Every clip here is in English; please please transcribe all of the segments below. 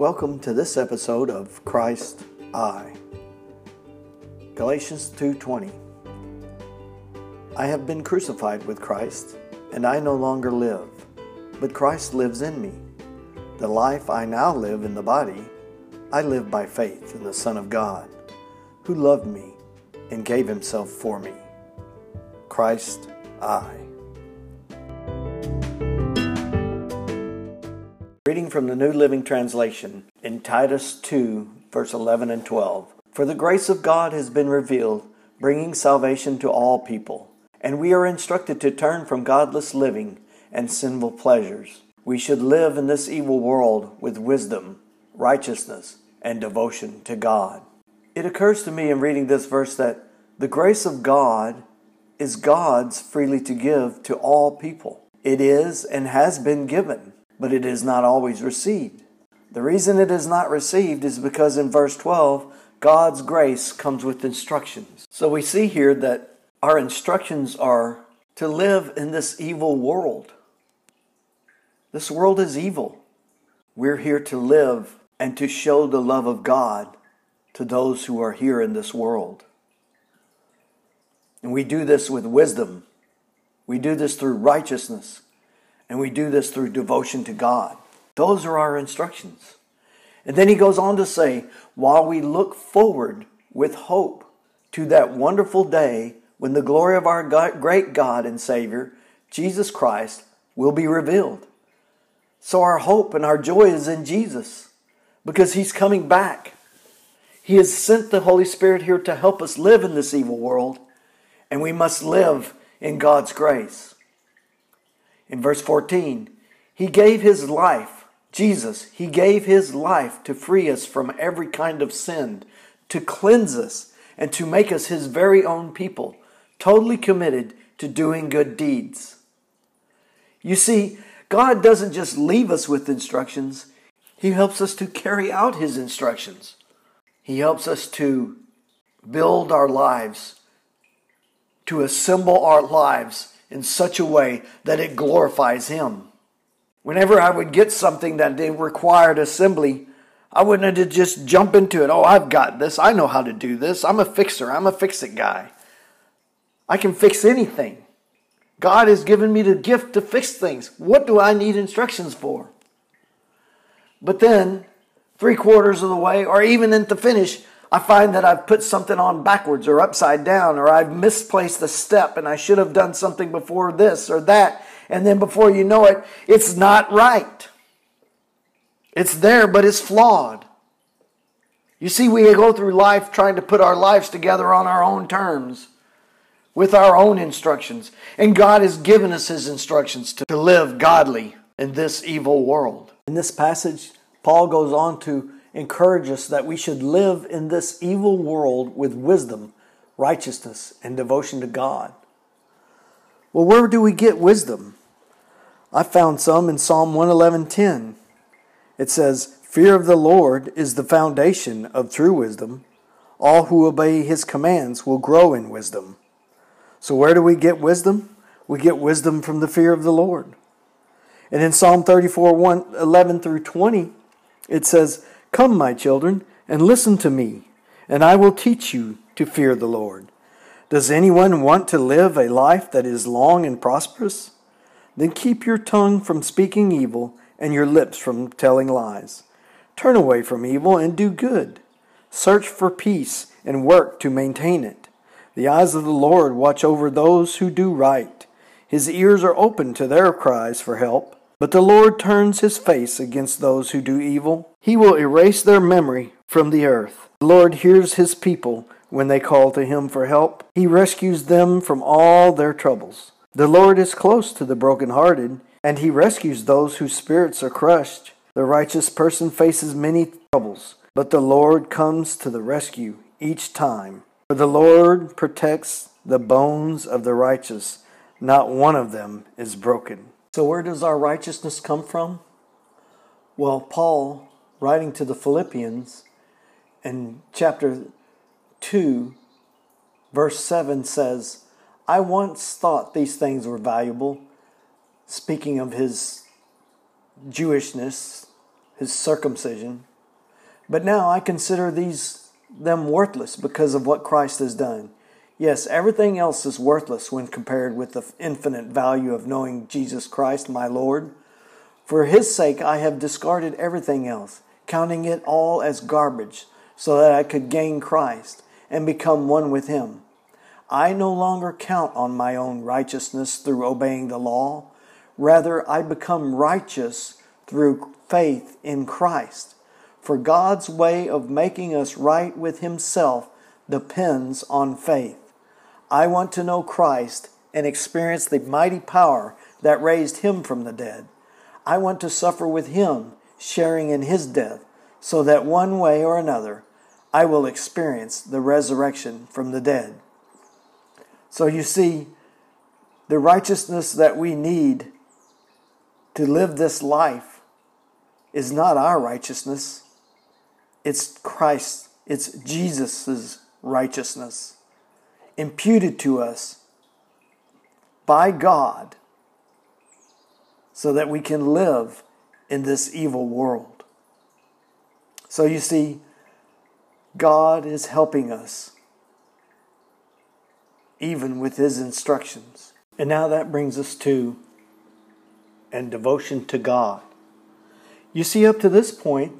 Welcome to this episode of Christ I. Galatians 2:20. I have been crucified with Christ, and I no longer live, but Christ lives in me. The life I now live in the body, I live by faith in the Son of God, who loved me and gave himself for me. Christ I. Reading from the New Living Translation in Titus 2, verse 11 and 12. For the grace of God has been revealed, bringing salvation to all people, and we are instructed to turn from godless living and sinful pleasures. We should live in this evil world with wisdom, righteousness, and devotion to God. It occurs to me in reading this verse that the grace of God is God's freely to give to all people. It is and has been given, but it is not always received. The reason it is not received is because in verse 12, God's grace comes with instructions. So we see here that our instructions are to live in this evil world. This world is evil. We're here to live and to show the love of God to those who are here in this world. And we do this with wisdom. We do this through righteousness. And we do this through devotion to God. Those are our instructions. And then he goes on to say, while we look forward with hope to that wonderful day when the glory of our God, great God and Savior, Jesus Christ, will be revealed. So our hope and our joy is in Jesus because he's coming back. He has sent the Holy Spirit here to help us live in this evil world, and we must live in God's grace. In verse 14, he gave his life, Jesus, he gave his life to free us from every kind of sin, to cleanse us, and to make us his very own people, totally committed to doing good deeds. You see, God doesn't just leave us with instructions, He helps us to carry out His instructions. He helps us to build our lives, to assemble our lives in such a way that it glorifies Him. Whenever I would get something that they required assembly, I wouldn't have just jump into it. Oh, I've got this. I know how to do this. I'm a fixer. I'm a fix it guy. I can fix anything. God has given me the gift to fix things. What do I need instructions for? But then, three quarters of the way, or even at the finish, I find that I've put something on backwards or upside down, or I've misplaced a step and I should have done something before this or that. And then before you know it, it's not right. It's there, but it's flawed. You see, we go through life trying to put our lives together on our own terms with our own instructions. And God has given us His instructions to live godly in this evil world. In this passage, Paul goes on to encourage us that we should live in this evil world with wisdom, righteousness, and devotion to God. Well, where do we get wisdom? I found some in Psalm 111:10. It says, "Fear of the Lord is the foundation of true wisdom. All who obey his commands will grow in wisdom." So, where do we get wisdom? We get wisdom from the fear of the Lord. And in Psalm 34 1, 11 through 20, it says, Come, my children, and listen to me, and I will teach you to fear the Lord. Does anyone want to live a life that is long and prosperous? Then keep your tongue from speaking evil and your lips from telling lies. Turn away from evil and do good. Search for peace and work to maintain it. The eyes of the Lord watch over those who do right. His ears are open to their cries for help. But the Lord turns his face against those who do evil. He will erase their memory from the earth. The Lord hears his people when they call to him for help. He rescues them from all their troubles. The Lord is close to the brokenhearted, and he rescues those whose spirits are crushed. The righteous person faces many troubles, but the Lord comes to the rescue each time. For the Lord protects the bones of the righteous, not one of them is broken. So, where does our righteousness come from? Well, Paul, writing to the Philippians in chapter 2, verse 7 says, I once thought these things were valuable, speaking of his Jewishness, his circumcision, But now I consider these them worthless because of what Christ has done. Yes, everything else is worthless when compared with the infinite value of knowing Jesus Christ, my Lord. For his sake I have discarded everything else, counting it all as garbage, so that I could gain Christ and become one with him. I no longer count on my own righteousness through obeying the law. Rather, I become righteous through faith in Christ. For God's way of making us right with Himself depends on faith. I want to know Christ and experience the mighty power that raised Him from the dead. I want to suffer with Him, sharing in His death, so that one way or another I will experience the resurrection from the dead. So you see, the righteousness that we need to live this life is not our righteousness. It's Christ, it's Jesus' righteousness imputed to us by God so that we can live in this evil world. So you see, God is helping us even with His instructions. And now that brings us to and devotion to God. You see, up to this point,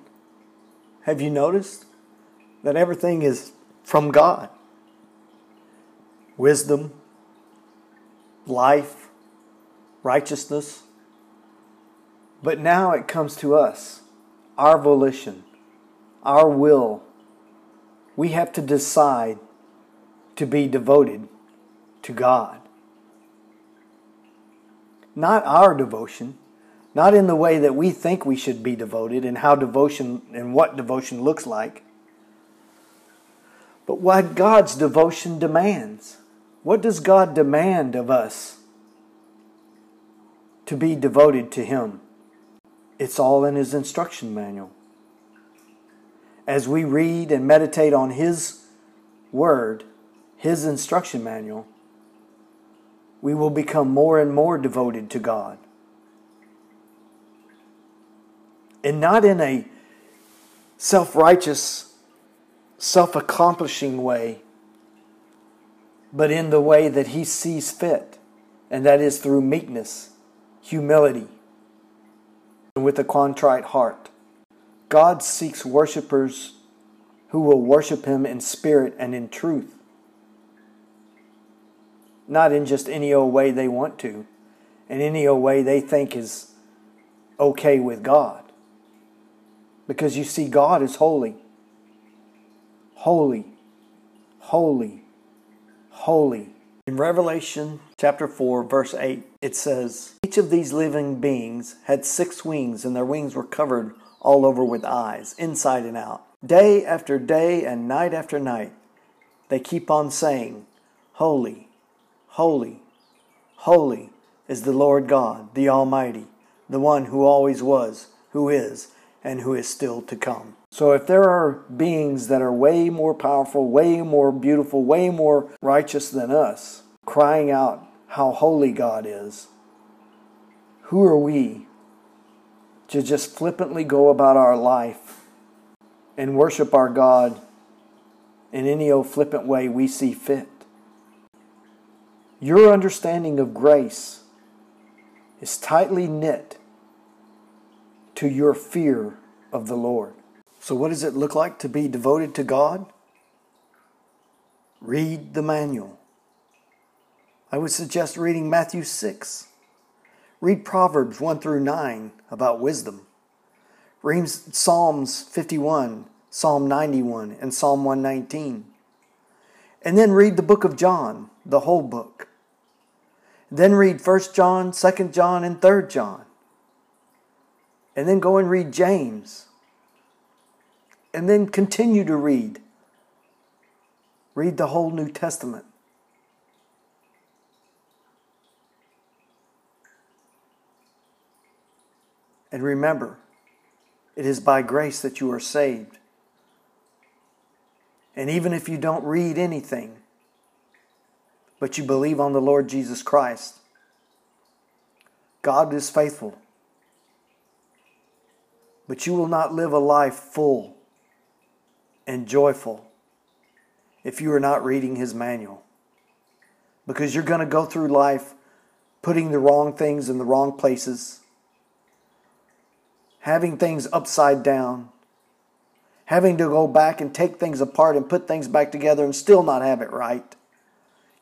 have you noticed that everything is from God? Wisdom, life, righteousness. But now it comes to us, our volition, our will. We have to decide to be devoted to God. Not our devotion, not in the way that we think we should be devoted and how devotion and what devotion looks like, but what God's devotion demands. What does God demand of us to be devoted to Him? It's all in His instruction manual. As we read and meditate on His Word, His instruction manual, we will become more and more devoted to God. and not in a self righteous, self accomplishing way, but in the way that He sees fit, and that is through meekness, humility, and with a contrite heart. God seeks worshippers who will worship Him in spirit and in truth, not in just any old way they want to, and any old way they think is okay with God because you see, God is holy. Holy, holy, holy. In Revelation chapter 4, verse 8, it says, Each of these living beings had six wings, and their wings were covered all over with eyes, inside and out. Day after day and night after night, they keep on saying, Holy, holy, holy is the Lord God, the Almighty, the one who always was, who is, and who is still to come. So, if there are beings that are way more powerful, way more beautiful, way more righteous than us, crying out how holy God is, who are we to just flippantly go about our life and worship our God in any old flippant way we see fit? Your understanding of grace is tightly knit to your fear of the Lord. So, what does it look like to be devoted to God? Read the manual. I would suggest reading Matthew 6. Read Proverbs 1 through 9 about wisdom. Read Psalms 51, Psalm 91, and Psalm 119. And then read the book of John, the whole book. Then read 1 John, 2 John, and 3 John and then go and read James. And then continue to read. Read the whole New Testament. And remember, it is by grace that you are saved. And even if you don't read anything, but you believe on the Lord Jesus Christ, God is faithful but you will not live a life full and joyful if you are not reading his manual. Because you're going to go through life putting the wrong things in the wrong places, having things upside down, having to go back and take things apart and put things back together and still not have it right.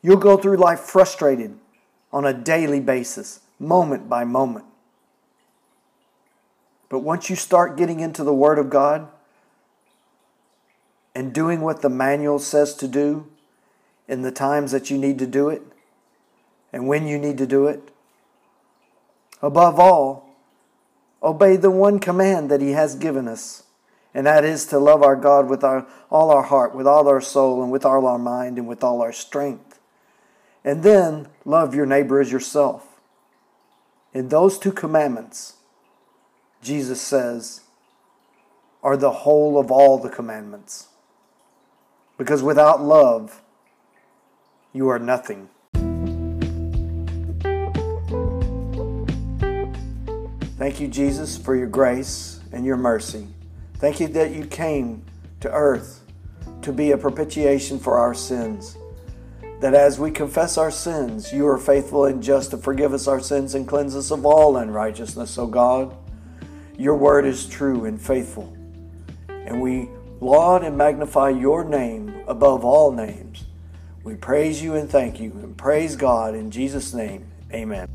You'll go through life frustrated on a daily basis, moment by moment. But once you start getting into the Word of God and doing what the manual says to do in the times that you need to do it and when you need to do it, above all, obey the one command that He has given us, and that is to love our God with our, all our heart, with all our soul, and with all our mind, and with all our strength. And then love your neighbor as yourself. In those two commandments, Jesus says, are the whole of all the commandments. Because without love, you are nothing. Thank you, Jesus, for your grace and your mercy. Thank you that you came to earth to be a propitiation for our sins. That as we confess our sins, you are faithful and just to forgive us our sins and cleanse us of all unrighteousness, O God. Your word is true and faithful. And we laud and magnify your name above all names. We praise you and thank you and praise God in Jesus' name. Amen.